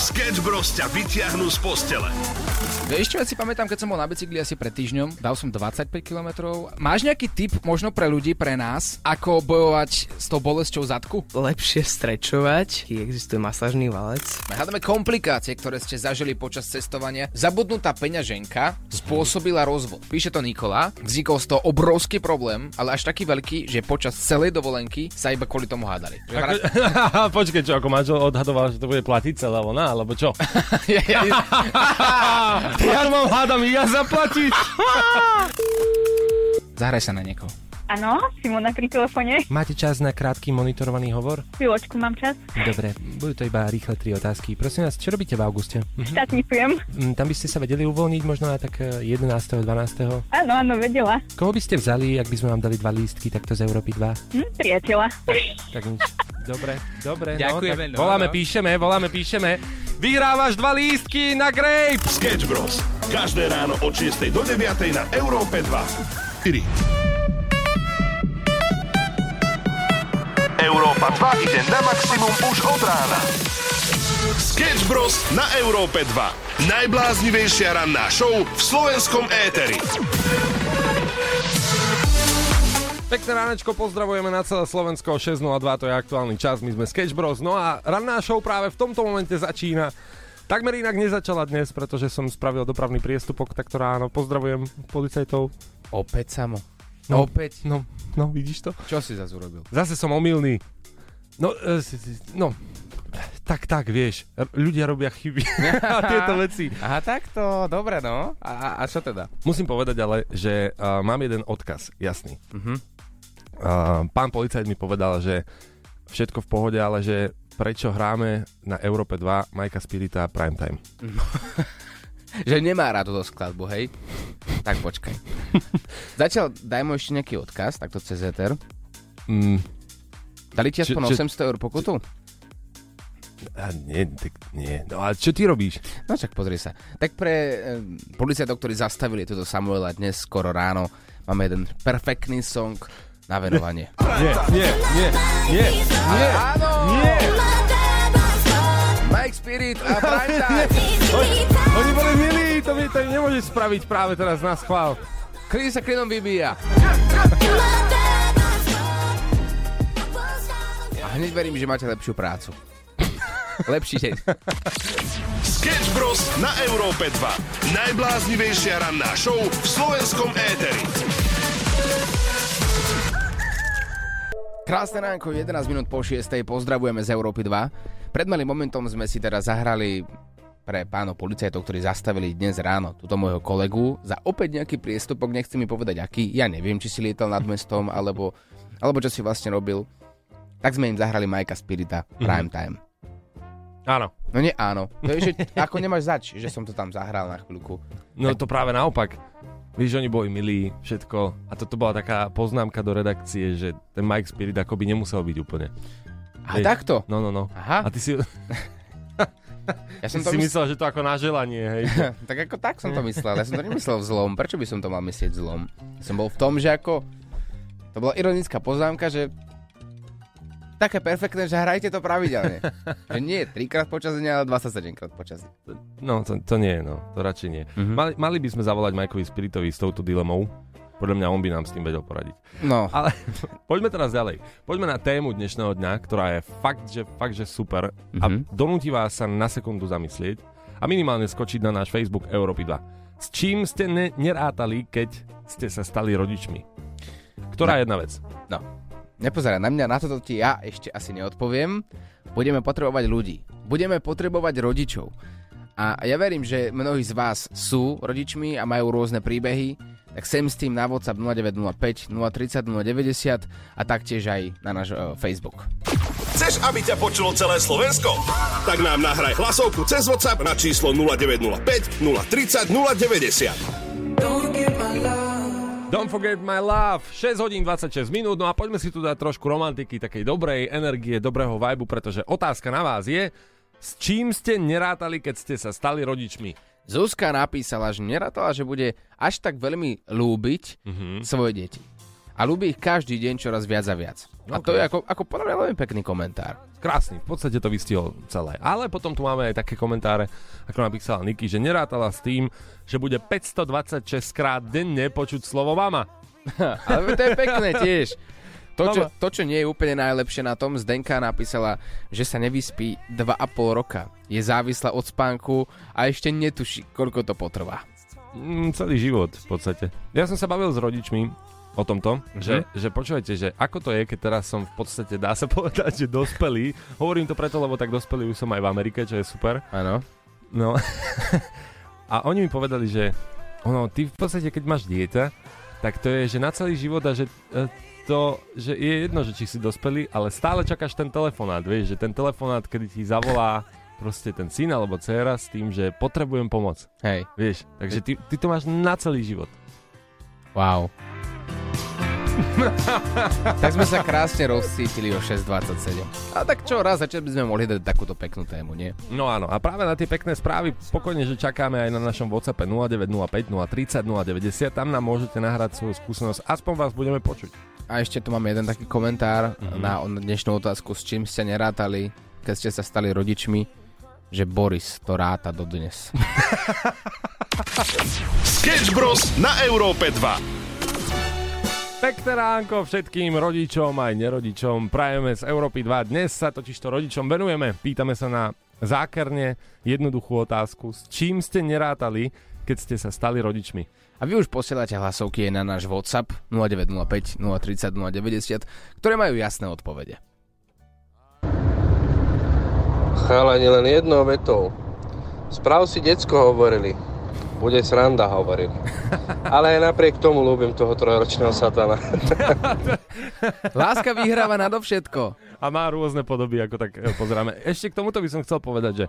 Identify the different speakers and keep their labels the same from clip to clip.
Speaker 1: Sketch Bros ťa vyťahnú z postele.
Speaker 2: Vieš čo, ja si pamätám, keď som bol na bicykli asi pred týždňom, dal som 25 km. Máš nejaký tip možno pre ľudí, pre nás, ako bojovať s tou bolesťou zadku?
Speaker 3: Lepšie strečovať, existuje masážny valec.
Speaker 2: Hľadáme komplikácie, ktoré ste zažili počas cestovania. Zabudnutá peňaženka spôsobila rozvod. Píše to Nikola. Vznikol z toho obrovský problém, ale až taký veľký, že počas celej dovolenky sa iba kvôli tomu hádali.
Speaker 4: Ako, počkej, čo, ako manžel odhadoval, že to bude platiť celá ona, alebo čo?
Speaker 2: ja, ja,
Speaker 4: Ja to mám hádam ja zaplatiť.
Speaker 2: Zahraj sa na niekoho.
Speaker 5: Áno, Simona pri telefóne.
Speaker 4: Máte čas na krátky monitorovaný hovor?
Speaker 5: Chvíľočku mám čas.
Speaker 4: Dobre, budú to iba rýchle tri otázky. Prosím vás, čo robíte v auguste?
Speaker 5: Štátnicujem.
Speaker 4: Mm, Tam by ste sa vedeli uvoľniť možno aj tak eh, 11. 12.
Speaker 5: Áno, áno, vedela.
Speaker 4: Koho by ste vzali, ak by sme vám dali dva lístky takto z Európy 2?
Speaker 5: Hm, priateľa.
Speaker 4: Tak nič. Dobre, dobre.
Speaker 2: Ďakujeme,
Speaker 4: no, tak
Speaker 2: no,
Speaker 4: voláme,
Speaker 2: no.
Speaker 4: píšeme, voláme, píšeme. Vyhrávaš dva lístky na Grape!
Speaker 1: Sketch Bros. Každé ráno od 6 do 9 na Európe 2. 4. Európa 2 ide na maximum už od rána. Sketch Bros. na Európe 2. Najbláznivejšia ranná show v slovenskom éteri.
Speaker 4: Pekné ránečko, pozdravujeme na celé Slovensko, 6.02, to je aktuálny čas, my sme Sketch Bros. No a ranná show práve v tomto momente začína. Takmer inak nezačala dnes, pretože som spravil dopravný priestupok takto ráno. Pozdravujem policajtov.
Speaker 2: Opäť samo.
Speaker 4: No.
Speaker 2: Opäť?
Speaker 4: No, no, vidíš to?
Speaker 2: Čo si zase urobil?
Speaker 4: Zase som omylný. No, e, no, tak, tak, vieš, ľudia robia chyby a tieto veci.
Speaker 2: Aha, takto, dobre no. A, a, čo teda?
Speaker 4: Musím povedať ale, že uh, mám jeden odkaz, jasný.
Speaker 2: Mhm.
Speaker 4: Uh, pán policajt mi povedal, že všetko v pohode, ale že prečo hráme na Európe 2 Majka Spirita Primetime.
Speaker 2: Že nemá rád túto skladbu, hej? Tak počkaj. Zatiaľ daj mu ešte nejaký odkaz, takto cez Ether.
Speaker 4: Mm,
Speaker 2: Dali ti aspoň
Speaker 4: či-
Speaker 2: 800 eur pokutu?
Speaker 4: a nie, tak nie. No a čo ty robíš?
Speaker 2: No čak pozri sa. Tak pre e, policajtov, ktorí zastavili túto Samuela dnes skoro ráno, máme jeden perfektný song na venovanie.
Speaker 4: Nie, nie, nie, nie, nie,
Speaker 2: Áno!
Speaker 4: nie.
Speaker 2: Spirit a Primetime!
Speaker 4: Oni boli milí, to mi to nemôžeš spraviť práve teraz na schvál.
Speaker 2: Klin sa klinom vybíja. A hneď verím, že máte lepšiu prácu. Lepší deň.
Speaker 1: Sketch Bros. na Európe 2. Najbláznivejšia ranná show v slovenskom éteri.
Speaker 2: Krásne ránko, 11 minút po 6. Pozdravujeme z Európy 2. Pred malým momentom sme si teraz zahrali pre pánov policajtov, ktorí zastavili dnes ráno túto môjho kolegu za opäť nejaký priestupok, nechce mi povedať aký, ja neviem, či si lietal nad mestom, alebo, alebo čo si vlastne robil. Tak sme im zahrali Majka Spirita Prime Time.
Speaker 4: Áno.
Speaker 2: No nie áno, to je, že ako nemáš zač, že som to tam zahral na chvíľku.
Speaker 4: No to práve naopak. Vieš, oni boli milí, všetko. A toto bola taká poznámka do redakcie, že ten Mike Spirit akoby nemusel byť úplne.
Speaker 2: A
Speaker 4: Hej.
Speaker 2: takto?
Speaker 4: No, no, no.
Speaker 2: Aha,
Speaker 4: A ty si,
Speaker 2: ja som to
Speaker 4: si
Speaker 2: myslel...
Speaker 4: myslel, že to ako na želanie, hej.
Speaker 2: tak ako tak som to myslel, ja som to nemyslel v zlom. Prečo by som to mal myslieť zlom? Som bol v tom, že ako... To bola ironická poznámka, že také perfektné, že hrajte to pravidelne. že nie trikrát počas dňa, ale 27 krát počas dňa.
Speaker 4: No, to, to nie, no. To radšej nie.
Speaker 2: Mhm.
Speaker 4: Mali, mali by sme zavolať Mikeovi Spiritovi s touto dilemou. Podľa mňa on by nám s tým vedel poradiť.
Speaker 2: No,
Speaker 4: Ale poďme teraz ďalej. Poďme na tému dnešného dňa, ktorá je fakt, že, fakt, že super a
Speaker 2: Mhm.
Speaker 4: donúti vás sa na sekundu zamyslieť a minimálne skočiť na náš Facebook Európy 2. S čím ste ne- nerátali, keď ste sa stali rodičmi? Ktorá jedna vec?
Speaker 2: no. Nepozeraj na mňa, na toto ti ja ešte asi neodpoviem. Budeme potrebovať ľudí. Budeme potrebovať rodičov. A ja verím, že mnohí z vás sú rodičmi a majú rôzne príbehy, tak sem s tým na WhatsApp 0905 030 090 a taktiež aj na náš uh, Facebook.
Speaker 1: Chceš, aby ťa počulo celé Slovensko? Tak nám nahraj hlasovku cez WhatsApp na číslo 0905 030 090.
Speaker 4: Don't forget my love. 6 hodín 26 minút, no a poďme si tu dať trošku romantiky, takej dobrej energie, dobrého vibu, pretože otázka na vás je, s čím ste nerátali, keď ste sa stali rodičmi?
Speaker 2: Zuzka napísala, že nerátala, že bude až tak veľmi lúbiť
Speaker 4: Mhm.
Speaker 2: svoje deti. A ľúbi ich každý deň čoraz viac a viac. A to je ako, ako podľa mňa veľmi pekný komentár.
Speaker 4: Krásny, v podstate to vystihol celé. Ale potom tu máme aj také komentáre, ako napísala Niky, že nerátala s tým, že bude 526 krát denne počuť slovo mama.
Speaker 2: Ale to je pekné tiež. To čo, to, čo nie je úplne najlepšie na tom, Zdenka napísala, že sa nevyspí 2,5 roka. Je závislá od spánku a ešte netuší, koľko to potrvá.
Speaker 4: Mm, celý život v podstate. Ja som sa bavil s rodičmi o tomto,
Speaker 2: Mhm.
Speaker 4: že, že počúvajte, že ako to je, keď teraz som v podstate, dá sa povedať, že dospelý. Hovorím to preto, lebo tak dospelý už som aj v Amerike, čo je super.
Speaker 2: Áno.
Speaker 4: No. a oni mi povedali, že ono, ty v podstate, keď máš dieťa, tak to je, že na celý život a že e, to, že je jedno, že či si dospelý, ale stále čakáš ten telefonát, vieš, že ten telefonát, kedy ti zavolá proste ten syn alebo dcera s tým, že potrebujem pomoc,
Speaker 2: Hej,
Speaker 4: vieš. Takže ty, ty to máš na celý život.
Speaker 2: wow. tak sme sa krásne rozcítili o 6.27. A tak čo, raz začať by sme mohli dať takúto peknú tému, nie?
Speaker 4: No áno, a práve na tie pekné správy pokojne, že čakáme aj na našom WhatsAppe 0905 030 090, tam nám môžete nahrať svoju skúsenosť, aspoň vás budeme počuť.
Speaker 2: A ešte tu máme jeden taký komentár mm-hmm. na dnešnú otázku, s čím ste nerátali, keď ste sa stali rodičmi, že Boris to ráta dodnes.
Speaker 1: Sketch Bros. na Európe 2.
Speaker 4: Pekné ránko všetkým rodičom aj nerodičom. Prajeme z Európy 2. Dnes sa totižto rodičom venujeme. Pýtame sa na zákerne jednoduchú otázku. S čím ste nerátali, keď ste sa stali rodičmi?
Speaker 2: A vy už posielate hlasovky aj na náš WhatsApp 0905 030 090, ktoré majú jasné odpovede.
Speaker 6: Chalani len jednou vetou. Sprav si decko hovorili. Bude sranda hovorili. Ale aj napriek tomu ľúbim toho trojročného satana.
Speaker 2: Láska vyhráva nadovšetko.
Speaker 4: A má rôzne podoby, ako tak e, pozeráme. Ešte k tomuto by som chcel povedať, že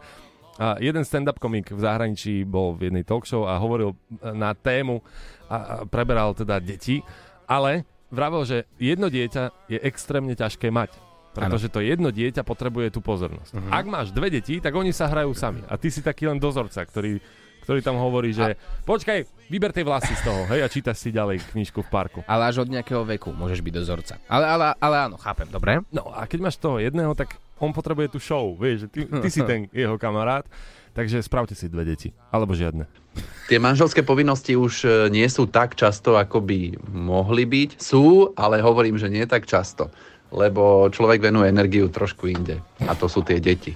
Speaker 4: a jeden stand-up komik v zahraničí bol v jednej talk show a hovoril e, na tému a preberal teda deti, ale vravel, že jedno dieťa je extrémne ťažké mať. Pretože to jedno dieťa potrebuje tú pozornosť. Uh-huh. Ak máš dve deti, tak oni sa hrajú sami. A ty si taký len dozorca, ktorý, ktorý tam hovorí, že a... počkaj, vyber tie vlasy z toho, hej, a čítaš si ďalej knižku v parku.
Speaker 2: Ale až od nejakého veku môžeš byť dozorca. Ale, ale, ale áno, chápem, dobre?
Speaker 4: No a keď máš toho jedného, tak on potrebuje tú show, vieš, že ty, ty si ten jeho kamarát, takže spravte si dve deti, alebo žiadne.
Speaker 7: Tie manželské povinnosti už e, nie sú tak často, ako by mohli byť. Sú, ale hovorím, že nie tak často. Lebo človek venuje energiu trošku inde. A to sú tie deti.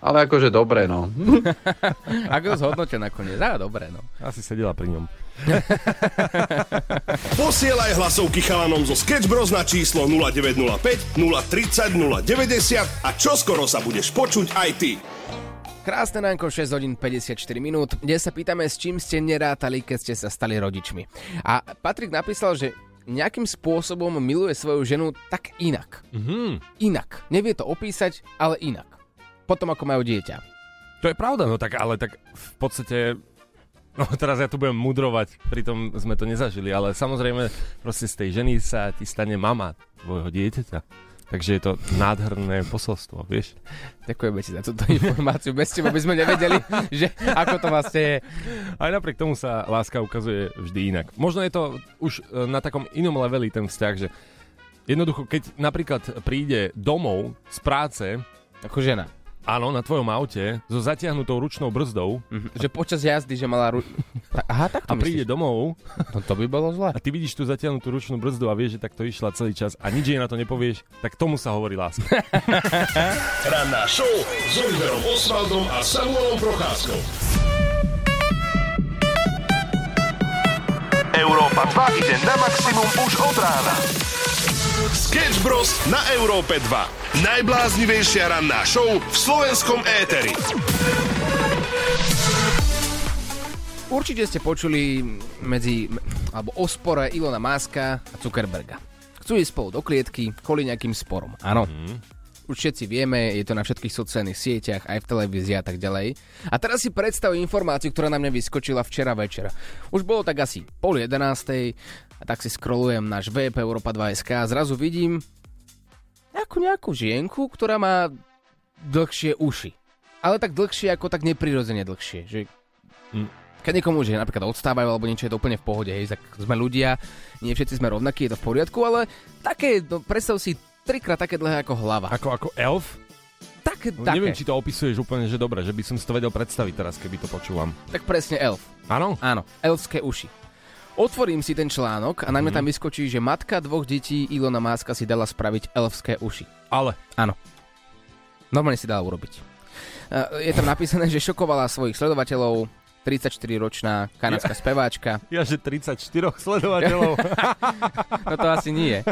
Speaker 7: Ale akože dobre, no.
Speaker 2: Ako to zhodnotia nakoniec? Á, dobre, no.
Speaker 4: Asi sedela pri ňom.
Speaker 1: Posielaj hlasovky chalanom zo Sketch Bros na číslo 0905 030 090 a čoskoro sa budeš počuť aj ty.
Speaker 2: Krásne ránko, 6 hodín 54 minút. Dnes sa pýtame, s čím ste nerátali, keď ste sa stali rodičmi. A Patrik napísal, že nejakým spôsobom miluje svoju ženu tak inak.
Speaker 4: Mhm.
Speaker 2: Inak. Nevie to opísať, ale inak. Potom ako majú dieťa.
Speaker 4: To je pravda, no tak ale tak v podstate... No teraz ja tu budem mudrovať, pritom sme to nezažili, ale samozrejme proste z tej ženy sa ti stane mama tvojho dieťaťa. Takže je to nádherné posolstvo, vieš?
Speaker 2: Ďakujeme ti za túto informáciu. Bez teba by sme nevedeli, že ako to vlastne je.
Speaker 4: Aj napriek tomu sa láska ukazuje vždy inak. Možno je to už e, na takom inom leveli ten vzťah, že jednoducho, keď napríklad príde domov z práce,
Speaker 2: Ako žena.
Speaker 4: Áno, na tvojom aute, so zatiahnutou ručnou brzdou
Speaker 2: Mhm. Že počas jazdy, že mala... Ru... Aha, tak to
Speaker 4: a príde
Speaker 2: myslíš.
Speaker 4: domov
Speaker 2: No to by bolo zle.
Speaker 4: a ty vidíš tú zatiahnutú ručnú brzdu a vieš, že takto išla celý čas a nič jej na to nepovieš, tak tomu sa hovorí láska.
Speaker 1: Ranná show s Oliverom Osvaldom a Samuelom Procházkou. Európa 2 ide na maximum už od rána. Sketch Bros. na Európe 2. Najbláznivejšia ranná show v slovenskom éteri.
Speaker 2: Určite ste počuli medzi, alebo o spore Ilona Maska a Zuckerberga. Chcú ísť spolu do klietky kvôli nejakým sporom. Áno. Mm. Už všetci vieme, je to na všetkých sociálnych sieťach, aj v televízii a tak ďalej. A teraz si predstav informáciu, ktorá na mňa vyskočila včera večer. Už bolo tak asi pol jedenástej a tak si scrollujem náš web Europa 2.sk a zrazu vidím nejakú nejakú žienku, ktorá má dlhšie uši. Ale tak dlhšie ako tak neprirodzene dlhšie. Že
Speaker 4: Mm.
Speaker 2: Keď niekomu, že napríklad odstávajú alebo niečo je to úplne v pohode, hej, tak sme ľudia, nie všetci sme rovnakí, je to v poriadku, ale také, no, predstav si trikrát také dlhé ako hlava.
Speaker 4: Ako, ako elf?
Speaker 2: Také,
Speaker 4: No,
Speaker 2: také.
Speaker 4: Neviem, či to opisuješ úplne, že dobre, že by som si to vedel predstaviť teraz, keby to počúvam.
Speaker 2: Tak presne elf.
Speaker 4: Áno?
Speaker 2: Áno, elfské uši. Otvorím si ten článok a na mňa tam vyskočí, že matka dvoch detí Ilona Máska si dala spraviť elfské uši.
Speaker 4: Ale.
Speaker 2: Áno. Normálne si dala urobiť. Je tam napísané, že šokovala svojich sledovateľov, 34-ročná kanadská speváčka.
Speaker 4: Ja, že 34 sledovateľov.
Speaker 2: No to asi nie.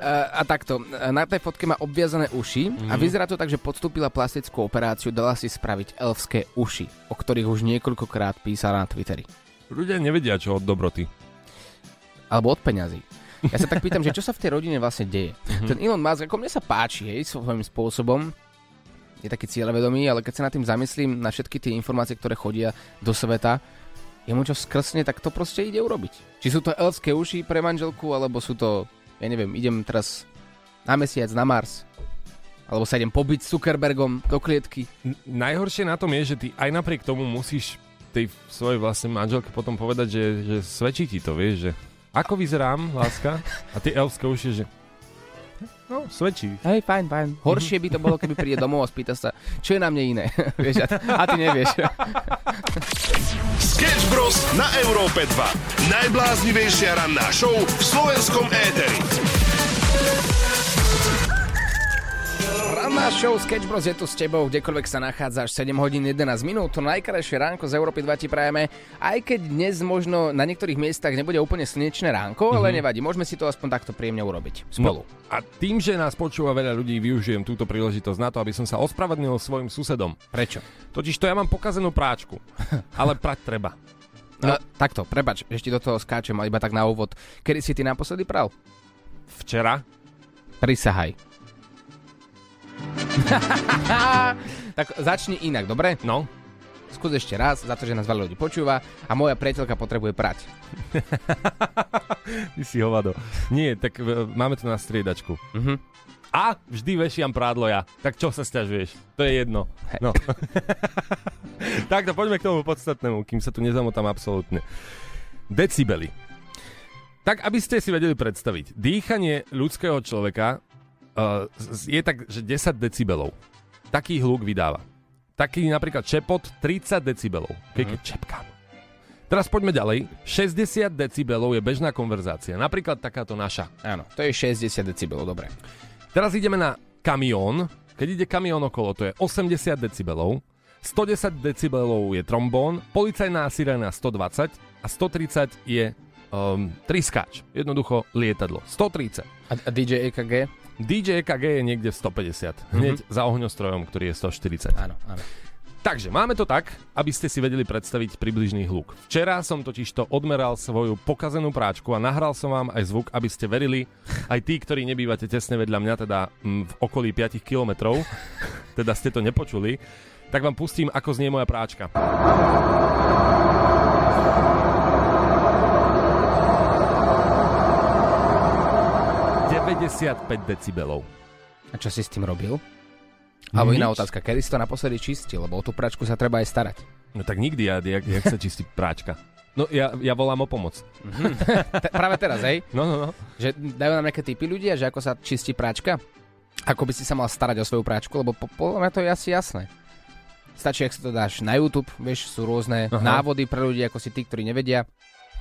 Speaker 2: A, a takto, na tej fotke má obviazané uši a vyzerá to tak, že podstúpila plastickú operáciu, dala si spraviť elfské uši, o ktorých už niekoľkokrát písala na Twitteri.
Speaker 4: Ľudia nevedia, čo od dobroty.
Speaker 2: Alebo od peňazí. Ja sa tak pýtam, že čo sa v tej rodine vlastne deje. Ten Elon Musk, ako mne sa páči, hej, svojím spôsobom, je taký cieľavedomý, ale keď sa nad tým zamyslím na všetky tie informácie, ktoré chodia do sveta, jemu čo skrsne, tak to proste ide urobiť. Či sú to elfské uši pre manželku, alebo sú to, ja neviem, idem teraz na mesiac, na Mars, alebo sa idem pobiť s Zuckerbergom do klietky.
Speaker 4: N- najhoršie na tom je, že ty aj napriek tomu musíš tej svojej vlastnej manželke potom povedať, že, že svedčí ti to, vieš, že ako vyzerám, láska? A ty elfské uši, že no, svedčí.
Speaker 2: Hej, fajn, fajn. Horšie by to bolo, keby príde domov a spýta sa, čo je na mne iné. Vieš, a, a ty nevieš.
Speaker 1: Sketch Bros. na Európe 2. Najbláznivejšia ranná show v slovenskom éteri.
Speaker 2: Ranná show Sketch Bros je tu s tebou, kdekoľvek sa nachádzaš, 7 hodín 11 minút, to najkrajšie ránko z Európy 2 ti prajeme, aj keď dnes možno na niektorých miestach nebude úplne slnečné ránko, mm-hmm. ale nevadí, môžeme si to aspoň takto príjemne urobiť spolu.
Speaker 4: No, a tým, že nás počúva veľa ľudí, využijem túto príležitosť na to, aby som sa ospravedlnil svojim susedom.
Speaker 2: Prečo?
Speaker 4: Totiž to ja mám pokazenú práčku, ale prať treba.
Speaker 2: No, takto, prepač, ešte do toho skáčem, ale iba tak na úvod. Kedy si ty naposledy pral?
Speaker 4: Včera
Speaker 2: Prisahaj. tak začni inak, dobre?
Speaker 4: No,
Speaker 2: Skús ešte raz, za to, že nás veľa ľudí počúva a moja priateľka potrebuje prať.
Speaker 4: ty si hovado. Nie, tak e, máme to na striedačku.
Speaker 2: Mhm.
Speaker 4: A vždy vešiam prádlo ja. Tak čo sa stiažuješ? To je jedno. No. Takto poďme k tomu podstatnému, kým sa tu nezamotám absolútne. Decibely. Tak, aby ste si vedeli predstaviť, dýchanie ľudského človeka uh, je tak, že 10 decibelov. Taký hluk vydáva. Taký napríklad čepot 30 decibelov, keď mm. čepkám. Teraz poďme ďalej. 60 decibelov je bežná konverzácia. Napríklad takáto naša.
Speaker 2: Áno, to je 60 decibelov, dobre.
Speaker 4: Teraz ideme na kamión. Keď ide kamión okolo, to je 80 decibelov. 110 decibelov je trombón, policajná siréna 120 a 130 je um, triskáč. Jednoducho lietadlo. 130.
Speaker 2: A, a DJ EKG?
Speaker 4: DJ EKG je niekde v 150. Hneď za ohňostrojom, ktorý je 140.
Speaker 2: Áno, áno.
Speaker 4: Takže máme to tak, aby ste si vedeli predstaviť približný hluk. Včera som totiž to odmeral svoju pokazenú práčku a nahral som vám aj zvuk, aby ste verili, aj tí, ktorí nebývate tesne vedľa mňa, teda v okolí 5 kilometrov, teda ste to nepočuli, tak vám pustím, ako znie moja práčka. ...95 decibelov.
Speaker 2: A čo si s tým robil? Alebo iná otázka, kedy si to naposledy čistil, lebo o tú pračku sa treba aj starať.
Speaker 4: No tak nikdy, ja, jak, jak sa čistí práčka. No ja, ja volám o pomoc.
Speaker 2: Te, práve teraz, hej?
Speaker 4: No, no, no.
Speaker 2: Že dajú nám nejaké typy ľudia, že ako sa čistí práčka? Ako by si sa mal starať o svoju práčku, lebo po, podľa mňa to je asi jasné. Stačí, ak si to dáš na YouTube, vieš, sú rôzne
Speaker 4: Aha.
Speaker 2: návody pre ľudí, ako si tí, ktorí nevedia.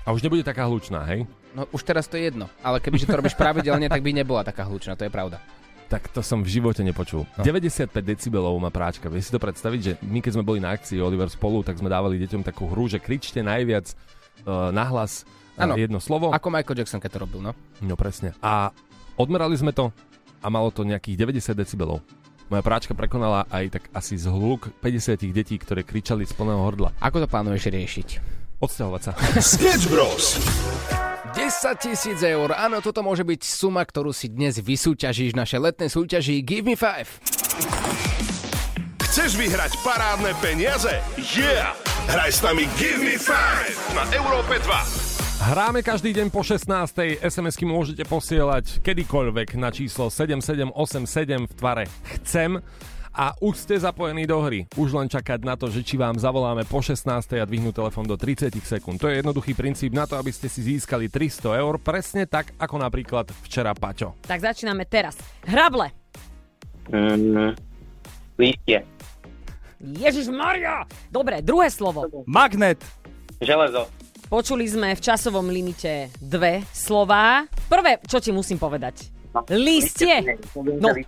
Speaker 4: A už nebude taká hlučná, hej?
Speaker 2: No už teraz to je jedno, ale kebyže to robíš pravidelne, tak by nebola taká hlučná, to je pravda.
Speaker 4: Tak to som v živote nepočul.
Speaker 2: No.
Speaker 4: 95 decibelov má práčka. Vieš si to predstaviť, že my keď sme boli na akcii Oliver spolu, tak sme dávali deťom takú hru, že kričte najviac uh, nahlas uh, jedno slovo.
Speaker 2: Ako Michael Jackson, keď to robil, no.
Speaker 4: No presne. A odmerali sme to a malo to nejakých 90 decibelov. Moja práčka prekonala aj tak asi zhluk 50 detí, ktoré kričali z plného hrdla.
Speaker 2: Ako to plánuješ riešiť?
Speaker 4: Odsťahovať sa.
Speaker 1: Sketch Bros.
Speaker 2: 10 tisíc eur, áno, toto môže byť suma, ktorú si dnes vysúťažíš v našej letnej súťaži Give Me 5.
Speaker 1: Chceš vyhrať parádne peniaze? Yeah! Hraj s nami Give Me 5 na Európe 2.
Speaker 4: Hráme každý deň po 16. SMS-ky môžete posielať kedykoľvek na číslo 7787 v tvare chcem a už ste zapojení do hry. Už len čakať na to, že či vám zavoláme po 16. a dvihnú telefón do 30 sekúnd. To je jednoduchý princíp na to, aby ste si získali 300 eur, presne tak ako napríklad včera Paťo.
Speaker 8: Tak začíname teraz. Hrable.
Speaker 9: Mm, lístie.
Speaker 8: Ježiš Maria! Dobre, druhé slovo.
Speaker 10: Magnet.
Speaker 9: Železo.
Speaker 8: Počuli sme v časovom limite dve slová. Prvé, čo ti musím povedať? Listie. No.
Speaker 9: No. To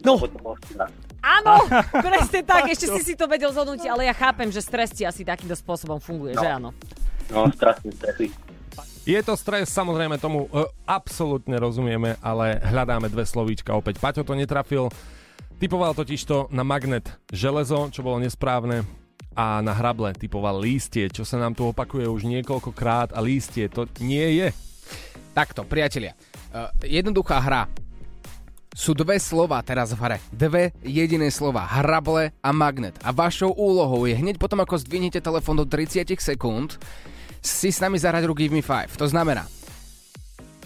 Speaker 8: No.
Speaker 9: to.
Speaker 8: Áno, presne tak, ešte si si to vedel zhodnúť, ale ja chápem, že stres ti asi takýmto spôsobom funguje,
Speaker 9: No.
Speaker 8: že áno?
Speaker 9: No, strašne stresy.
Speaker 4: Je to stres, samozrejme tomu e, absolútne rozumieme, ale hľadáme dve slovíčka opäť. Paťo to netrafil, typoval totižto na magnet železo, čo bolo nesprávne, a na hrable typoval lístie, čo sa nám tu opakuje už niekoľkokrát a lístie to nie je.
Speaker 2: Takto, priatelia. Uh, jednoduchá hra. Sú dve slova teraz v hre. Dve jediné slova. Hrable a magnet. A vašou úlohou je hneď potom, ako zdvihnete telefón do 30 sekúnd, si s nami zahrať Give Me 5. To znamená,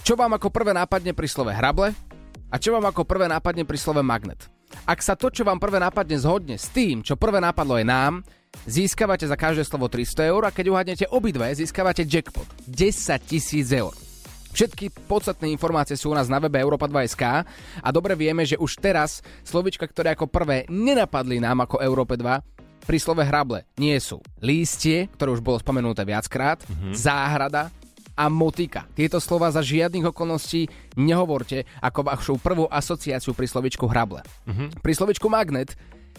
Speaker 2: čo vám ako prvé nápadne pri slove hrable a čo vám ako prvé nápadne pri slove magnet. Ak sa to, čo vám prvé nápadne, zhodne s tým, čo prvé nápadlo je nám, získavate za každé slovo 300 eur a keď uhádnete obidve, získavate jackpot 10 tisíc eur. Všetky podstatné informácie sú u nás na webe Europa2.sk a dobre vieme, že už teraz slovička, ktoré ako prvé nenapadli nám ako Európe 2, pri slove hrable nie sú lístie, ktoré už bolo spomenuté viackrát, mm-hmm. záhrada a motika. Tieto slova za žiadnych okolností nehovorte ako vašu prvú asociáciu pri slovičku hrable. Mm-hmm. Pri slovičku magnet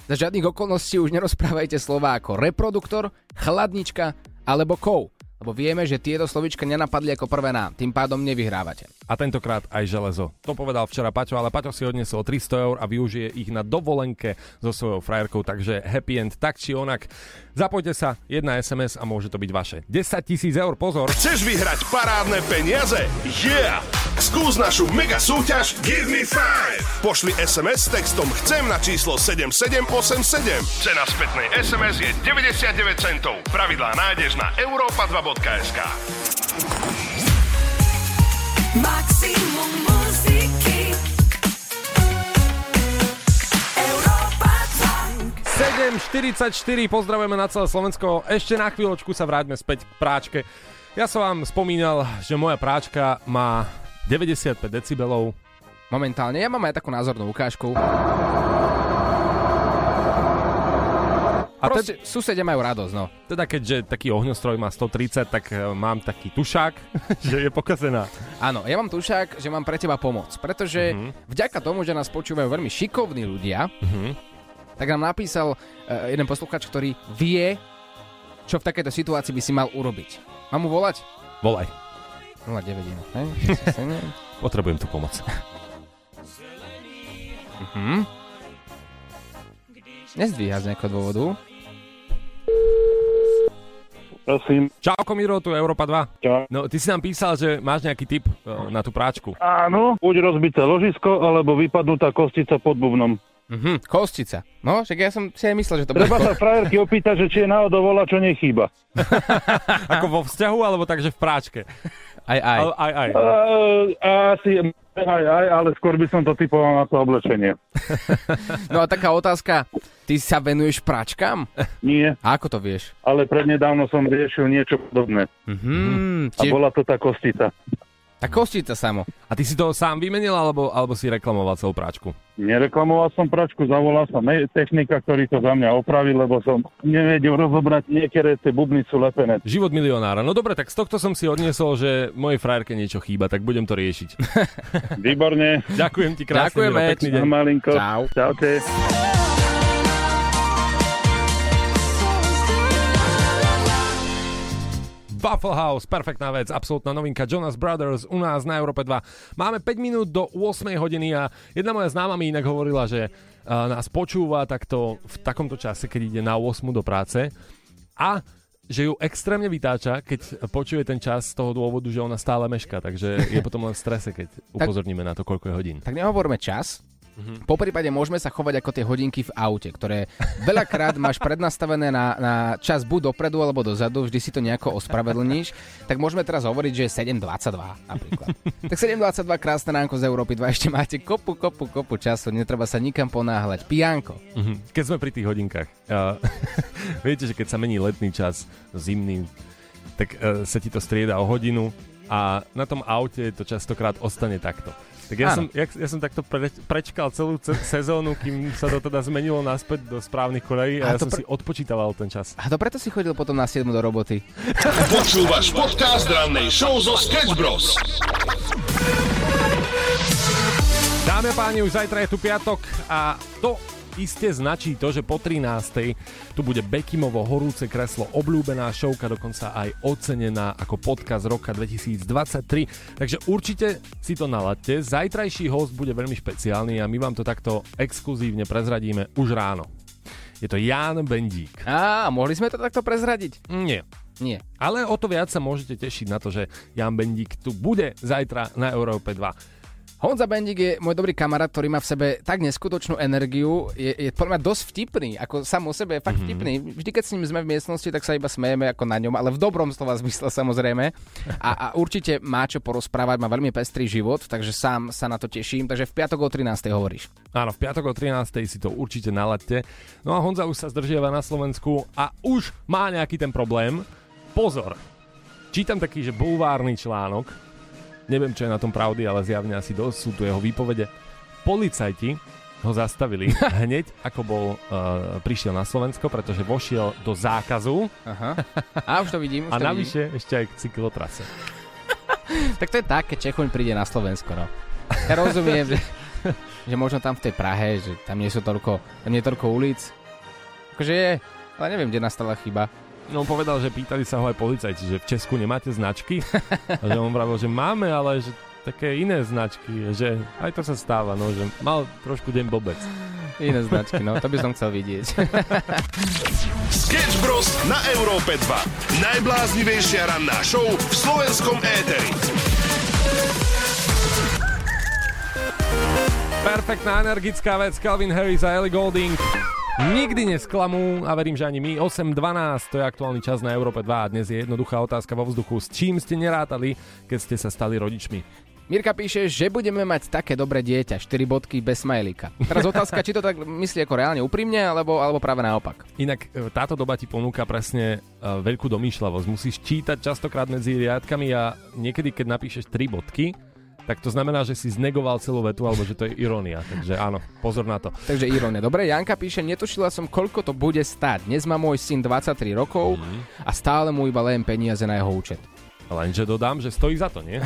Speaker 2: za žiadnych okolností už nerozprávajte slova ako reproduktor, chladnička alebo kov. Lebo vieme, že tieto slovička nenapadli ako prvé nám, tým pádom nevyhrávate.
Speaker 4: A tentokrát aj železo. To povedal včera Paťo, ale Paťo si odnesol 300 eur a využije ich na dovolenke so svojou frajerkou, takže happy end tak či onak. Zapojte sa, jedna SMS a môže to byť vaše. 10 tisíc eur, pozor!
Speaker 1: Chceš vyhrať parádne peniaze? Yeah! Skús našu mega súťaž Give Me 5! Pošli SMS s textom Chcem na číslo 7787. Cena spätnej SMS je 99 centov. Pravidlá nájdeš na europa2.sk.
Speaker 11: Maximum muziky Európa
Speaker 4: 7.44, pozdravujeme na celé Slovensko. Ešte na chvíľočku sa vráťme späť k práčke. Ja som vám spomínal, že moja práčka má 95 decibelov.
Speaker 2: Momentálne, ja mám aj takú názornú ukážku.
Speaker 4: A
Speaker 2: Proste susedia majú radosť, no.
Speaker 4: Teda keďže taký ohňostroj má 130, tak e, mám taký tušák, že je pokazená.
Speaker 2: Áno, ja mám tušák, že mám pre teba pomoc, pretože
Speaker 4: Mhm.
Speaker 2: uh-huh. vďaka tomu, že nás počúvajú veľmi šikovní ľudia,
Speaker 4: Mhm.
Speaker 2: tak nám napísal uh, jeden posluchač, ktorý vie, čo v takejto situácii by si mal urobiť. Mám mu volať?
Speaker 4: Volaj.
Speaker 2: 09, hej?
Speaker 4: Potrebujem tu pomoc.
Speaker 2: Mhm. Nezdvíha z nejakého dôvodu.
Speaker 12: Prosím.
Speaker 4: Čauko Miro, tu je Európa 2.
Speaker 12: Čau.
Speaker 4: No, ty si nám písal, že máš nejaký tip e, na tú práčku.
Speaker 12: Áno, buď rozbité ložisko, alebo vypadnutá kostica pod bubnom.
Speaker 2: Mhm, kostica. No, však ja som si aj myslel, že to bude...
Speaker 12: Treba sa frajerky opýtať, že či je náhodou volá, čo nechýba.
Speaker 4: Ako vo vzťahu, alebo takže v práčke?
Speaker 2: Aj, aj.
Speaker 4: Aj, aj, aj.
Speaker 12: Uh, asi aj, aj, ale skôr by som to typoval na to oblečenie.
Speaker 2: No a taká otázka, ty sa venuješ pračkám?
Speaker 12: Nie,
Speaker 2: A ako to vieš?
Speaker 12: ale prednedávno som riešil niečo podobné.
Speaker 2: Mhm,
Speaker 12: A bola to tá kostica.
Speaker 2: Tá kostica samo.
Speaker 4: A ty si to sám vymenil, alebo, alebo si reklamoval celú práčku?
Speaker 12: Nereklamoval som pračku, zavolal som technika, ktorý to za mňa opravil, lebo som nevedel rozobrať niektoré tie bubny sú lepené.
Speaker 4: Život milionára. No dobre, tak z tohto som si odniesol, že mojej frajerke niečo chýba, tak budem to riešiť.
Speaker 12: Výborne.
Speaker 4: Ďakujem ti krásne,
Speaker 2: Ďakujeme.
Speaker 4: Pekný deň.
Speaker 12: Malinko.
Speaker 2: Čau.
Speaker 12: Čaute.
Speaker 4: Waffle House, perfektná vec, absolútna novinka Jonas Brothers u nás na Európe 2. Máme 5 minút do 8 hodiny a jedna moja známa mi inak hovorila, že uh, nás počúva takto v takomto čase, keď ide na 8 do práce a že ju extrémne vytáča, keď počuje ten čas z toho dôvodu, že ona stále meška, takže je potom len v strese, keď upozorníme na to, koľko je hodín.
Speaker 2: Tak nehovorme čas, Po prípade môžeme sa chovať ako tie hodinky v aute, ktoré veľakrát máš prednastavené na, na čas buď dopredu alebo dozadu, vždy si to nejako ospravedlníš. Tak môžeme teraz hovoriť, že je 7.22 napríklad. tak 7.22 krásne ránko z Európy 2, ešte máte kopu, kopu, kopu času, netreba sa nikam ponáhľať. Pijanko.
Speaker 4: Mhm. Keď sme pri tých hodinkách. Uh, viete, že keď sa mení letný čas, zimný, tak uh, sa ti to strieda o hodinu a na tom aute to častokrát ostane takto. Tak ja som, ja, ja som takto pre, prečkal celú ce- sezónu, kým sa to teda zmenilo naspäť do správnych kolejí a,
Speaker 2: A
Speaker 4: ja som
Speaker 2: pre-
Speaker 4: si odpočítaval ten čas.
Speaker 2: A to preto si chodil potom na 7 do roboty.
Speaker 1: Počúvaš podcast rannej show zo Sketch Bros.
Speaker 4: Dámy a páni, už zajtra je tu piatok a to iste značí to, že po 13. tu bude Bekimovo horúce kreslo, obľúbená šovka, dokonca aj ocenená ako podcast roka 2023. Takže určite si to naladte. Zajtrajší host bude veľmi špeciálny a my vám to takto exkluzívne prezradíme už ráno. Je to Jan Bendík.
Speaker 2: Á, mohli sme to takto prezradiť?
Speaker 4: Nie.
Speaker 2: Nie.
Speaker 4: Ale o to viac sa môžete tešiť na to, že Jan Bendík tu bude zajtra na Európe 2.
Speaker 2: Honza Bendik je môj dobrý kamarát, ktorý má v sebe tak neskutočnú energiu, je, je podľa mňa dosť vtipný, ako sám o sebe je fakt mm-hmm. vtipný. Vždy, keď s ním sme v miestnosti, tak sa iba smejeme ako na ňom, ale v dobrom slova zmysle samozrejme. A, a určite má čo porozprávať, má veľmi pestrý život, takže sám sa na to teším. Takže v piatok o 13. hovoríš.
Speaker 4: Áno, v piatok o 13. si to určite naladte. No a Honza už sa zdržiava na Slovensku a už má nejaký ten problém. Pozor, čítam taký, že bulvárny článok, neviem, čo je na tom pravdy, ale zjavne asi dosť sú tu jeho výpovede. Policajti ho zastavili hneď, ako bol, uh, prišiel na Slovensko, pretože vošiel do zákazu
Speaker 2: Aha. A už to vidím. Už
Speaker 4: a
Speaker 2: to
Speaker 4: navyše ešte aj k cyklotrase.
Speaker 2: Tak to je tak, keď Čechuň príde na Slovensko, no. Ja rozumiem, že, že možno tam v tej Prahe, že tam nie sú toľko, tam nie je toľko ulic. Akože je, ale neviem, kde nastala chyba.
Speaker 4: No on povedal, že pýtali sa ho aj policajti, že v Česku nemáte značky? A že on vravil, že máme, ale že také iné značky, že aj to sa stáva, no, že mal trošku deň blbec.
Speaker 2: Iné značky, no, to by som chcel vidieť.
Speaker 1: Sketch Bros. na Európe 2. Najbláznivejšia ranná show v slovenskom éteri.
Speaker 4: Perfektná energická vec, Calvin Harris a Ellie Golding. Nikdy nesklamú a verím, že ani my. 8.12, to je aktuálny čas na Európe 2 a dnes je jednoduchá otázka vo vzduchu. S čím ste nerátali, keď ste sa stali rodičmi?
Speaker 2: Mirka píše, že budeme mať také dobré dieťa, 4 bodky bez smajlíka. Teraz otázka, či to tak myslí ako reálne úprimne, alebo, alebo práve naopak.
Speaker 4: Inak e, táto doba ti ponúka presne e, veľkú domýšľavosť. Musíš čítať častokrát medzi riadkami a niekedy, keď napíšeš 3 bodky, tak to znamená, že si znegoval celú vetu, alebo že to je irónia. Takže áno, pozor na to.
Speaker 2: Takže irónia. Dobre, Janka píše, netušila som, koľko to bude stáť. Dnes má môj syn 23 rokov a stále mu iba len peniaze na jeho účet.
Speaker 4: Lenže dodám, že stojí za to, nie?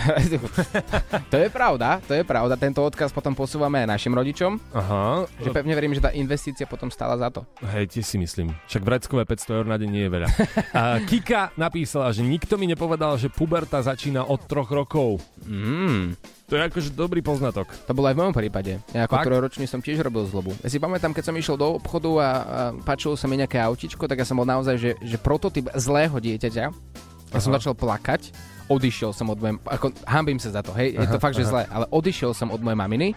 Speaker 2: to je pravda, to je pravda. Tento odkaz potom posúvame aj našim rodičom.
Speaker 4: Aha.
Speaker 2: Že pevne verím, že tá investícia potom stála za to.
Speaker 4: Hej, tiež si myslím. Však vreckové 500 eur na deň nie je veľa. A Kika napísala, že nikto mi nepovedal, že puberta začína od troch rokov.
Speaker 2: Mm.
Speaker 4: To je akože dobrý poznatok.
Speaker 2: To bolo aj v mojom prípade. Ja ako trojročný som tiež robil zlobu. Ja si pamätám, keď som išiel do obchodu a, a páčilo sa mi nejaké autičko, tak ja som bol naozaj, že, že prototyp zlého dieťaťa. Ja som
Speaker 4: Aha.
Speaker 2: začal plakať, odišiel som od mojej, ako hambím sa za to, hej, je to
Speaker 4: Aha,
Speaker 2: fakt, že
Speaker 4: aha.
Speaker 2: zlé, ale odišiel som od mojej maminy.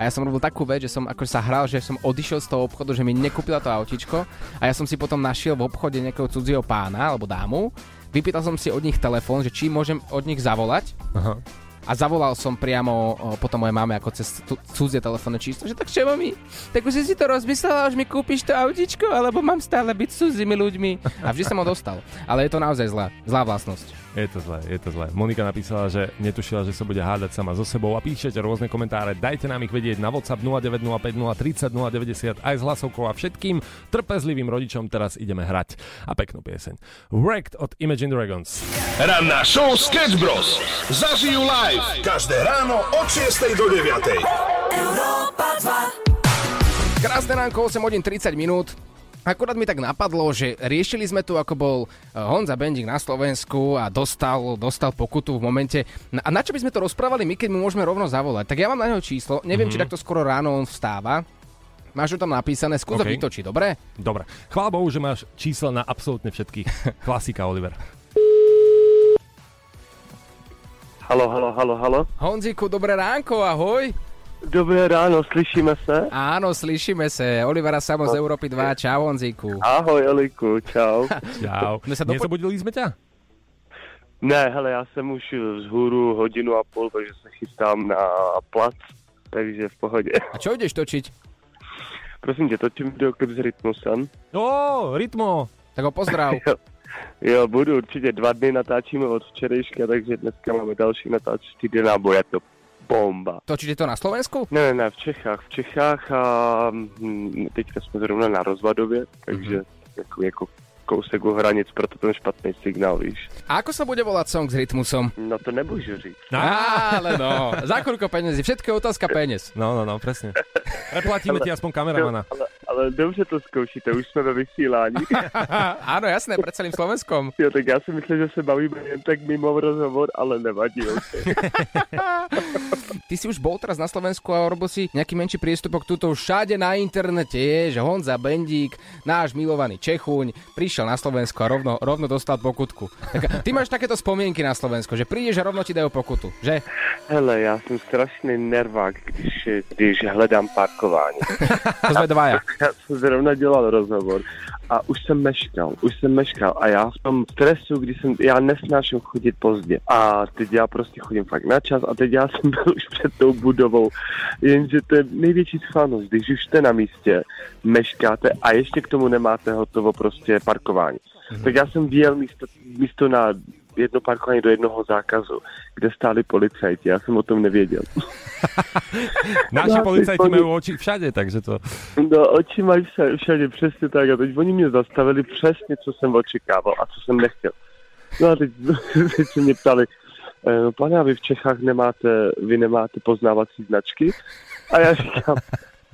Speaker 2: A ja som robil takú vec, že som ako sa hral, že som odišiel z toho obchodu, že mi nekúpila to autičko a ja som si potom našiel v obchode nejakého cudzieho pána alebo dámu, vypýtal som si od nich telefón, že či môžem od nich zavolať.
Speaker 4: Aha.
Speaker 2: A zavolal som priamo potom mojej mame ako cez cudzie telefónne číslo, že tak čo mami, tak už si to rozmyslela, už mi kúpiš to autičko, alebo mám stále byť s cudzími ľuďmi. A vždy som ho dostal. Ale je to naozaj zlá, zlá vlastnosť.
Speaker 4: Je to zlé, je to zlé. Monika napísala, že netušila, že sa bude hádať sama so sebou a píšete rôzne komentáre. Dajte nám ich vedieť na WhatsApp 0905 030 090 aj s hlasovkou a všetkým trpezlivým rodičom teraz ideme hrať. A peknú pieseň. Wrecked od Imagine Dragons.
Speaker 1: Ranná show Sketch Bros. Zažijú live každé ráno od 6 do 9.
Speaker 11: Európa 2
Speaker 2: Krásne ránko, 8 hodín 30 minút. Akurát mi tak napadlo, že riešili sme tu, ako bol eh, Honza Bending na Slovensku a dostal, dostal pokutu v momente. Na- A na čo by sme to rozprávali my, keď mu môžeme rovno zavolať? Tak ja mám na neho číslo, neviem, mm-hmm. či takto skoro ráno on vstáva. Máš to tam napísané, skús okay.
Speaker 4: OK.
Speaker 2: vytočiť, dobre?
Speaker 4: Dobre. Chvála Bohu, že máš čísla na absolútne všetkých. Klasika, Oliver.
Speaker 9: Halo, halo, halo, halo.
Speaker 2: Honziku, dobré ránko, ahoj.
Speaker 10: Dobré ráno, slyšíme se?
Speaker 2: Áno, slyšíme sa. Olivera Samo z Európy 2. Čau, Honzíku.
Speaker 10: Ahoj, Eliku, čau.
Speaker 4: Čau.
Speaker 2: My sa dopo-
Speaker 4: Nezabudili sme ťa?
Speaker 10: Ne, hele, já jsem už vzhůru hodinu a půl, takže se chystám na plac, takže v pohodě.
Speaker 2: A čo ideš točiť?
Speaker 10: Prosím tě, točím videoklip s Rytmusem.
Speaker 4: Ó, Rytmo.
Speaker 2: Tak ho pozdrav.
Speaker 10: Jo, jo, budu určitě dva dny natáčíme od včerejška, takže dneska máme další natáčecí den a bude to bomba.
Speaker 2: Točíte to na Slovensku?
Speaker 10: Ne, ne, ne, v Čechách, v Čechách a hm, teďka jsme zrovna na Rozvadově, takže mm-hmm. jako, jako kousek u hranic, proto ten špatný signál, víš.
Speaker 2: A ako sa bude volať song s rytmusom?
Speaker 10: No to nemůžu říct.
Speaker 2: Ale no, za koľko peniazy? Všetko je otázka peniaz.
Speaker 4: No, no, no, presne. Preplatíme ti aspoň kameramana.
Speaker 10: Ale, ale dobře to zkoušíte, už jsme ve vysílání.
Speaker 2: Áno, jasné, pred celým Slovenskom.
Speaker 10: Jo, tak já si myslím, že se bavíme jen tak mimo rozhovor, ale nevadí. Okay.
Speaker 2: Ty si už bol teraz na Slovensku a robil si nejaký menší priestupok tuto všade na internete je, že Honza Bendík, náš milovaný Čechuň, prišiel na Slovensko a rovno, rovno dostal pokutku. Tak ty máš takéto spomienky na Slovensko, že prídeš a rovno ti dajú pokutu, že?
Speaker 10: Hele, já jsem strašný nervák, když, když hledám parkování.
Speaker 2: To sme dvaja.
Speaker 10: Já jsem zrovna dělal rozhovor a už jsem meškal, už jsem meškal a já v tom stresu, kdy jsem, já nesnáším chodit pozdě a teď já prostě chodím fakt na čas a teď já jsem byl už před tou budovou, jenže to je největší schválnost, když už jste na místě, meškáte a ještě k tomu nemáte hotovo prostě parkování. Mm-hmm. Tak já jsem vyjel místo, místo na jedno parkování do jednoho zákazu, kde stáli policajti, já jsem o tom nevěděl.
Speaker 4: Naši
Speaker 10: No,
Speaker 4: policajti majú oči všade, takže to...
Speaker 10: No, oči mají všade přesně tak a teď oni mě zastavili přesně, co jsem očekával a co jsem nechtěl. No a teď, teď se mě ptali, eh, pane, a vy v Čechách nemáte, vy nemáte poznávací značky? A já říkám,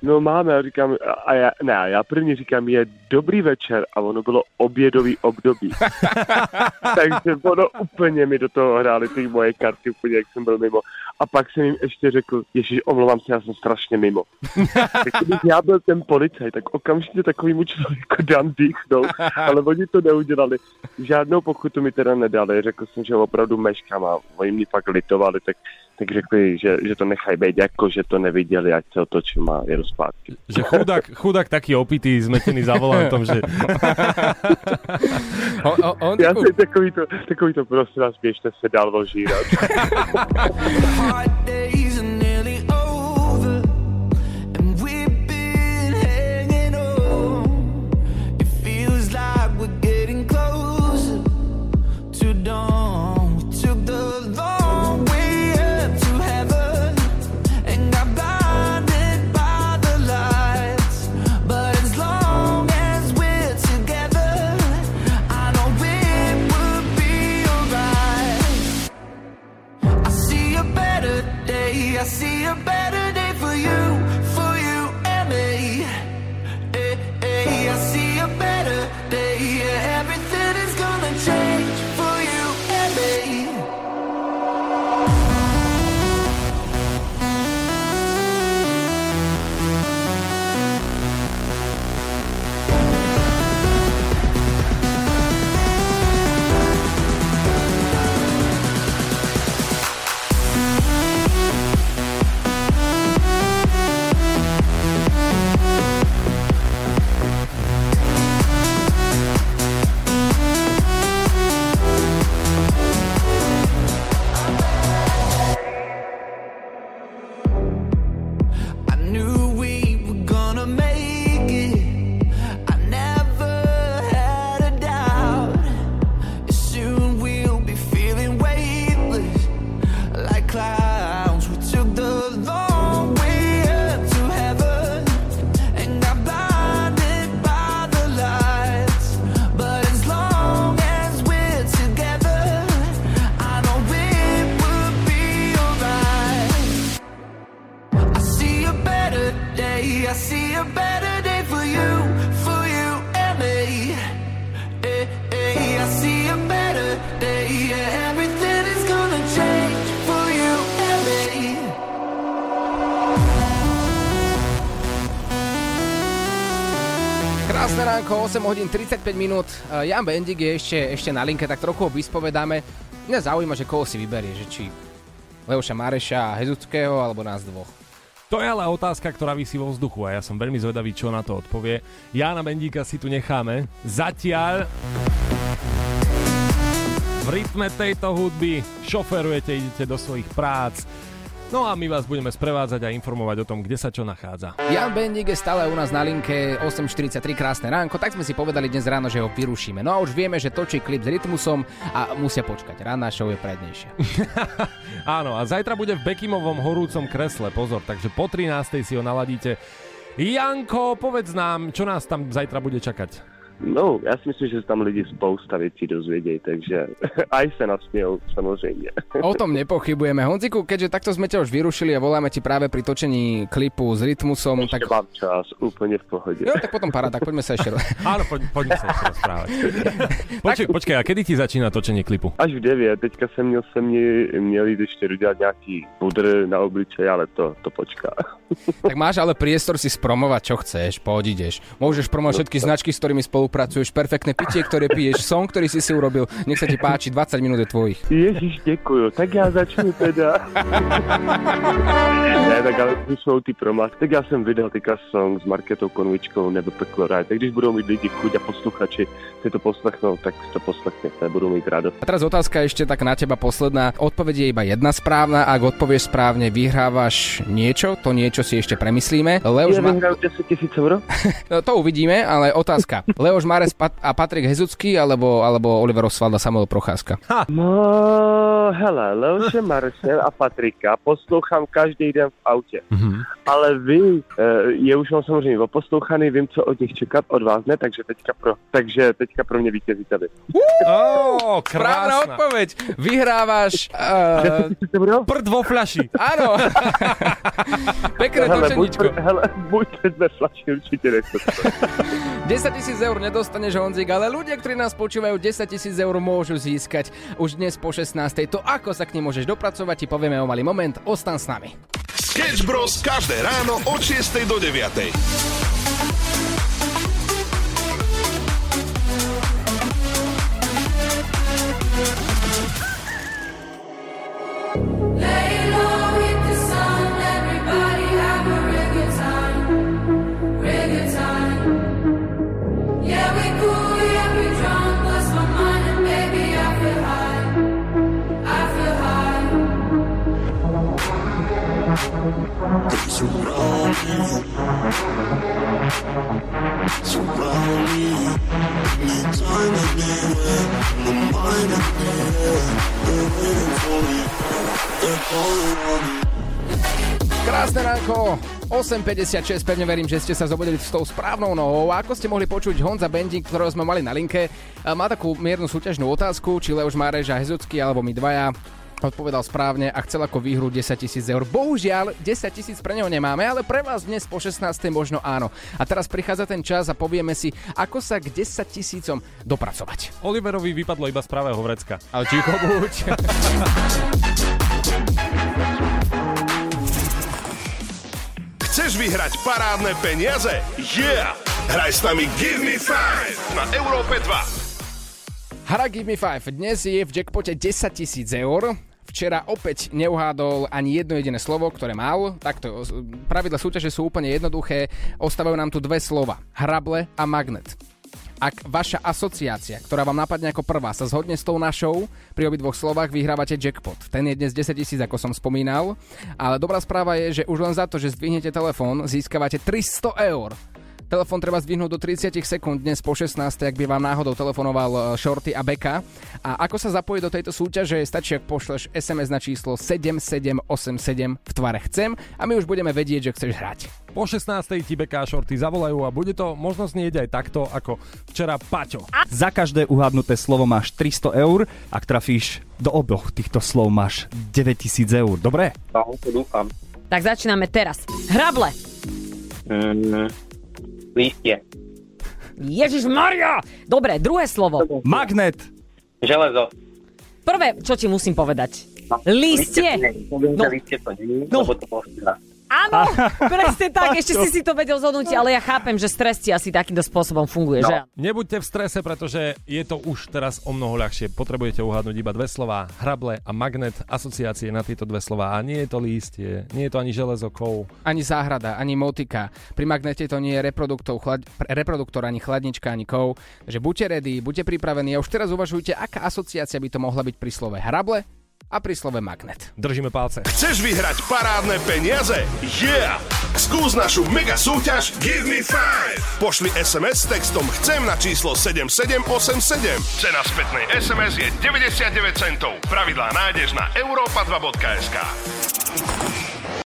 Speaker 10: no máme, a říkám, a já, ne, já první říkám, je dobrý večer a ono bylo obědový období. Takže ono úplně mi do toho hráli ty moje karty, úplně jak jsem byl mimo. A pak jsem jim ještě řekl, ježiš, omlouvám se, já jsem strašně mimo. kdybych já byl ten policajt, tak okamžitě takovýmu člověku dám dýchnout, ale oni to neudělali. Žádnou pokutu mi teda nedali, řekl jsem, že opravdu meškám a oni mě pak litovali, tak, tak řekli, že, že to nechají být, jako že to neviděli, ať se otočím a jedu zpátky.
Speaker 4: Že chudák, chudák taký opitý, zmetený za volantom, že...
Speaker 2: O, o, on,
Speaker 10: Já jsem takový to, takový to prosím vás, běžte se dál ožírat.
Speaker 2: Minút. Eh, Jan Bendik je ešte, ešte na linke, tak trochu ho vyspovedáme. Mňa zaujíma, že koho si vyberie, že či Leoša Mareša Hezuckého, alebo nás dvoch.
Speaker 4: To je ale otázka, ktorá vysí vo vzduchu a ja som veľmi zvedavý, čo na to odpovie. Jána Bendíka si tu necháme. Zatiaľ v rytme tejto hudby šoferujete, idete do svojich prác. No a my vás budeme sprevádzať a informovať o tom, kde sa čo nachádza.
Speaker 2: Jan Bendik je stále u nás na linke 8.43 krásne ránko, tak sme si povedali dnes ráno, že ho vyrušíme. No a už vieme, že točí klip s rytmusom a musia počkať. Rána show je prednejšia.
Speaker 4: Áno, a zajtra bude v Bekimovom horúcom kresle, pozor, takže po 13. si ho naladíte. Janko, povedz nám, čo nás tam zajtra bude čakať.
Speaker 10: No, ja si myslím, že sa tam lidi spousta vecí dozvedieť, takže aj sa nasmiel, samozrejme.
Speaker 2: O tom nepochybujeme. Honziku, keďže takto sme ťa už vyrušili a voláme ti práve pri točení klipu s rytmusom,
Speaker 10: Ešte
Speaker 2: tak...
Speaker 10: mám čas, úplne v pohode.
Speaker 2: Jo, tak potom paráda, tak poďme sa ešte...
Speaker 4: Áno, poď, poďme sa ešte rozprávať. Počkej, počkej, a kedy ti začína točenie klipu?
Speaker 10: Až v 9, teďka jsem měl, se mě, měl jít ještě udělat nějaký pudr na obličej, ale to, to počká.
Speaker 2: Tak máš ale priestor si spromovať, čo chceš, poď ideš. Môžeš promovať všetky značky, s ktorými spolupracuješ, perfektné pitie, ktoré piješ, song, ktorý si si urobil. Nech sa ti páči, 20 minút je tvojich.
Speaker 10: Ježiš, děkuju, tak já začnu teda. ne, tak ale jsou ty promas. Tak já jsem vydal teďka song s Marketou Konvičkou nebo Peklo. Tak když budou mít lidi chuť a posluchači si to poslechnou, tak to poslechněte, budou mít radost.
Speaker 2: A teraz otázka ešte tak na teba posledná. Odpoveď je iba jedna správna. Ak odpovieš správne, vyhrávaš niečo. To niečo si ešte premyslíme. Leoš
Speaker 10: Ja
Speaker 2: ma...
Speaker 10: vyhrám 10 tisíc eur?
Speaker 2: No, to uvidíme, ale otázka. Leoš Mares Pat- a Patrik Hezucký alebo, alebo Oliver Oswald a Samuel Procházka?
Speaker 10: No, hele, Leoše Marše a Patrika poslouchám každý den v autě.
Speaker 2: Mhm.
Speaker 10: Ale vy, eh, je už mám samozřejmě oposlouchaný, vím, co od nich čekat, od vás ne, takže teďka pro, takže teďka pro mě vítězíte vy.
Speaker 2: Správna
Speaker 4: krásna.
Speaker 2: odpoveď. Vyhrávaš... Uh,
Speaker 4: prd vo fľaši.
Speaker 2: Áno. Pekné
Speaker 10: hele, buď, hele, buď dve flaši, určite nechcete.
Speaker 2: 10 tisíc eur nedostaneš Honzik, ale ľudia, ktorí nás počúvajú, 10 tisíc eur môžu získať už dnes po 16. To ako sa k nim môžeš dopracovať, ti povieme o malý moment. Ostan s nami.
Speaker 1: Sketch Bros. každé ráno od 6 do 9.
Speaker 2: Krásne ránko, 8.56, pevne verím, že ste sa zobudili s tou správnou nohou. A ako ste mohli počuť, Honza Bending, ktorého sme mali na linke, má takú miernu súťažnú otázku, či Leoš Márež a Hezucký, alebo my dvaja, odpovedal správne a chcel ako výhru 10 tisíc eur. Bohužiaľ, 10 tisíc pre neho nemáme, ale pre vás dnes po 16. možno áno. A teraz prichádza ten čas a povieme si, ako sa k 10 tisícom dopracovať.
Speaker 4: Oliverovi vypadlo iba z pravého vrecka.
Speaker 2: Ale ticho buď.
Speaker 1: Chceš vyhrať parádne peniaze? Yeah! Hraj s nami Give Me 5 na Európe 2.
Speaker 2: Hra Give Me 5 dnes je v jackpote 10 tisíc eur. Včera opäť neuhádol ani jedno jediné slovo, ktoré mal. Takto, pravidla súťaže sú úplne jednoduché. Ostávajú nám tu dve slova. Hrable a magnet. Ak vaša asociácia, ktorá vám napadne ako prvá, sa zhodne s tou našou, pri obidvoch slovách vyhrávate jackpot. Ten je dnes 10 tisíc, ako som spomínal. Ale dobrá správa je, že už len za to, že zdvihnete telefón, získavate 300 eur. Telefón treba zdvihnúť do 30 sekúnd dnes po 16, ak by vám náhodou telefonoval e, Shorty a Beka. A ako sa zapojiť do tejto súťaže, stačí, ak pošleš SMS na číslo 7787 v tvare chcem a my už budeme vedieť, že chceš hrať.
Speaker 4: Po 16. ti Beka a Shorty zavolajú a bude to možno znieť aj takto, ako včera Paťo.
Speaker 13: Za každé uhádnuté slovo máš 300 eur, ak trafíš do oboch týchto slov máš 9000 eur. Dobre?
Speaker 9: No, to dúfam.
Speaker 8: Tak začíname teraz. Hrable.
Speaker 9: Mm, lístie.
Speaker 8: Ježiš Maria! Dobre, druhé slovo.
Speaker 13: Magnet.
Speaker 9: Železo.
Speaker 8: Prvé, čo ti musím povedať. Lístie. No.
Speaker 9: lístie to nie,
Speaker 8: No. Áno, presne tak, ešte si si to vedel zhodnúť, ale ja chápem, že stres ti asi takýmto spôsobom funguje,
Speaker 4: No,
Speaker 8: že?
Speaker 4: nebuďte v strese, pretože je to už teraz o mnoho ľahšie. Potrebujete uhádnuť iba dve slova, hrable a magnet, asociácie na tieto dve slova. A nie je to lístie, nie je to ani železo, kov.
Speaker 2: Ani záhrada, ani motika. Pri magnete to nie je reproduktor, chlad, reproduktor ani chladnička, ani kov. Takže buďte ready, buďte pripravení a už teraz uvažujte, aká asociácia by to mohla byť pri slove hrable a pri slove magnet.
Speaker 4: Držíme palce.
Speaker 1: Chceš vyhrať parádne peniaze? Yeah! Skús našu mega súťaž Give me five. Pošli SMS s textom Chcem na číslo 7787. Cena spätnej SMS je 99 centov. Pravidlá nájdeš na europa2.sk.